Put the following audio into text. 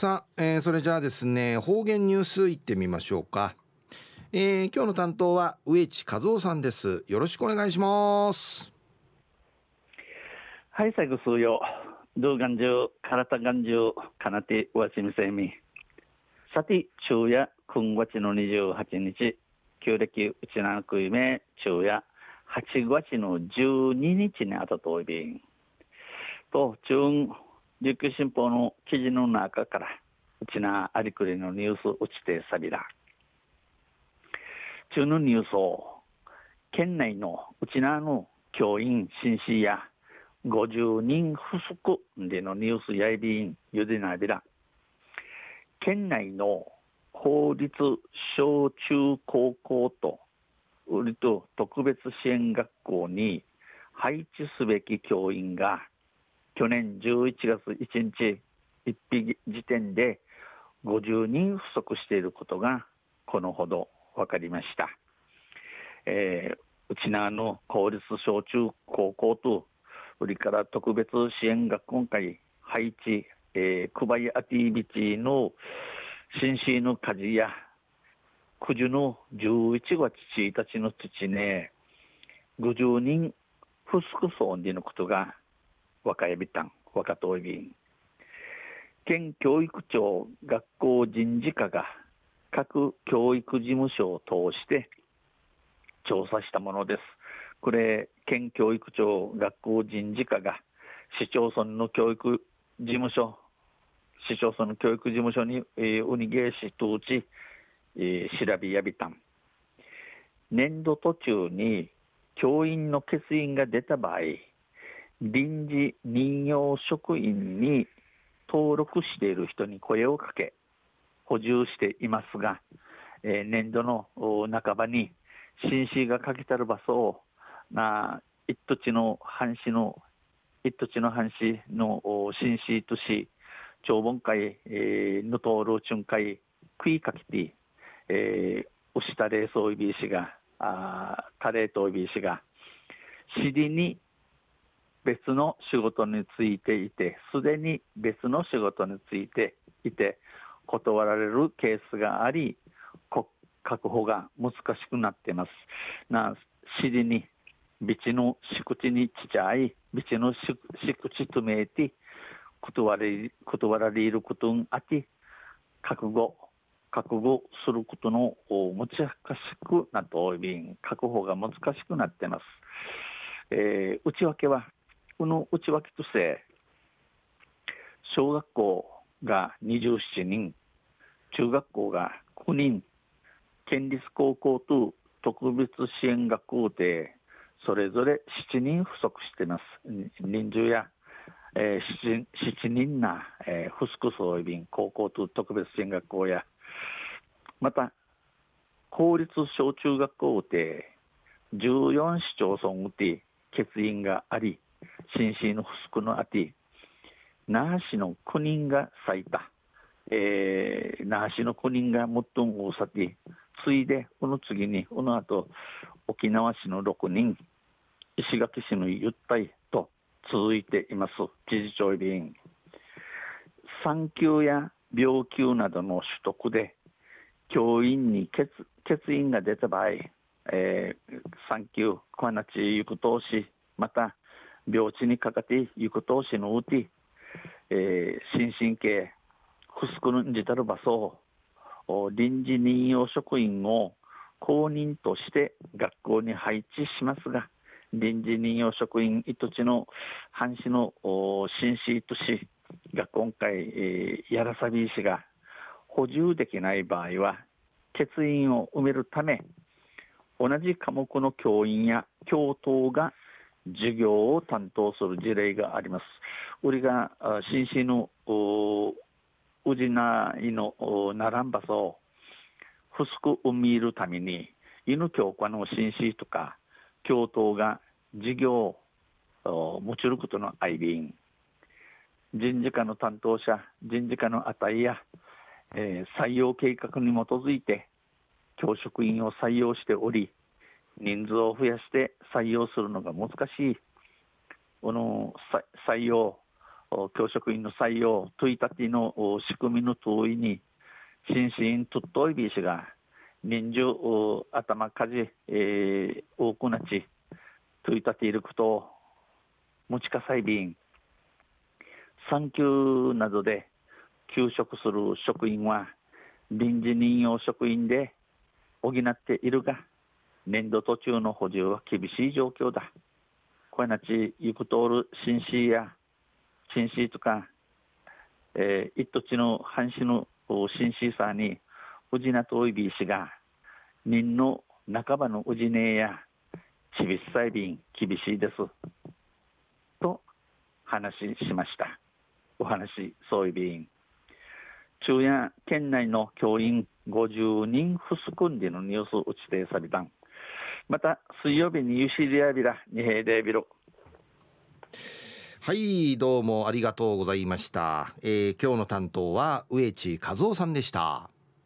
さあ、えー、それじゃあですね方言ニュースいってみましょうか、えー、今日の担当は植地和夫さんです。よろしくお願いします。はい最後数曜動画中体眼中かなてわしみせみ。さて昼夜今月の28日。旧暦うちなくいめ。昼夜8月の12日にあたといびん。と中琉球新報の記事の中からうちなありくりのニュースうちてさびら中のニュースを県内のうちなの教員紳士や50人不足でのニュースやいびんゆでなびら。県内の公立小中高校と売りと特別支援学校に配置すべき教員が去年11月1日1匹時点で50人不足していることがこのほど分かりました。えー、うちなの公立小中高校とそれから特別支援学校会配置、えー、クバイアティビチの新市の火事や九十の11月1日の土ね50人不足そうでのことが若やびたん、若党議員。県教育庁学校人事課が各教育事務所を通して調査したものです。これ、県教育庁学校人事課が市町村の教育事務所、市町村の教育事務所に、えー、ウニゲーシ統治、えー、調べやびたん。年度途中に教員の欠員が出た場合、臨時任用職員に登録している人に声をかけ、補充していますが、えー、年度の半ばに新市がかけたる場所を、な一土地の藩士の、一土地の藩士の新市都市、長本会、えー、のとる巡会、食いかけて、えー、牛田霊総いびいしが、あカレーといびいしが、尻に別の仕事についていて、すでに別の仕事についていて、断られるケースがあり、確保が難しくなっています。な、尻に、ビチの敷地にちちゃい、ビチの敷地とめいて、断れ、断られることにあって、覚悟、覚悟することの難しくなっており、確保が難しくなっています。えー、内訳はこの内訳として小学校が27人中学校が9人県立高校と特別支援学校でそれぞれ7人不足しています。人数や、えー、7, 7人な、えー、不足総備便高校と特別支援学校やまた公立小中学校で14市町村で欠員があり新市の福のあて、那覇市の9人が最多、えー、那覇市の9人が最も多さて、次いで、この次に、この後、沖縄市の6人、石垣市のゆったいと続いています、知事長委員。産休や病休などの取得で、教員に欠欠員が出た場合、えー、産休、小なち行く投資、また病地にかかっていくとしのうて、えー、心神経、くすくんじたる場所を、臨時任用職員を公認として学校に配置しますが、臨時任用職員、糸地の藩士の新市都市が今回、えー、やらさび医師が補充できない場合は、欠員を埋めるため、同じ科目の教員や教頭が授業を担当する事例があります。우리가新市のうじないのならんばそふすくうみるために犬教科の新市とか教頭が授業を持ちることの愛便人事課の担当者人事課の値や、えー、採用計画に基づいて教職員を採用しており 人数を増やして採用するのが難しい、この採用、教職員の採用、問い立ての仕組みの通りに、心身とっといびしが、人数頭かじ、えー、多くなち、問い立ていることを、持ちかさいびん、産休などで休職する職員は、臨時任用職員で補っているが、年度途中の補充は厳しい状況だ。これなち、行く通る新市や、新市とか、えー、一土地の半市の新市さに、うじなといびしが、人の半ばのうじねえや、ちびっさいびん、厳しいです。と話しました。お話、そういびん。中夜県内の教員50人不足んでのニュース打ちてさびたん。また水曜日に UC リアビラ2平デビロ。はいどうもありがとうございました、えー、今日の担当は植地和夫さんでした。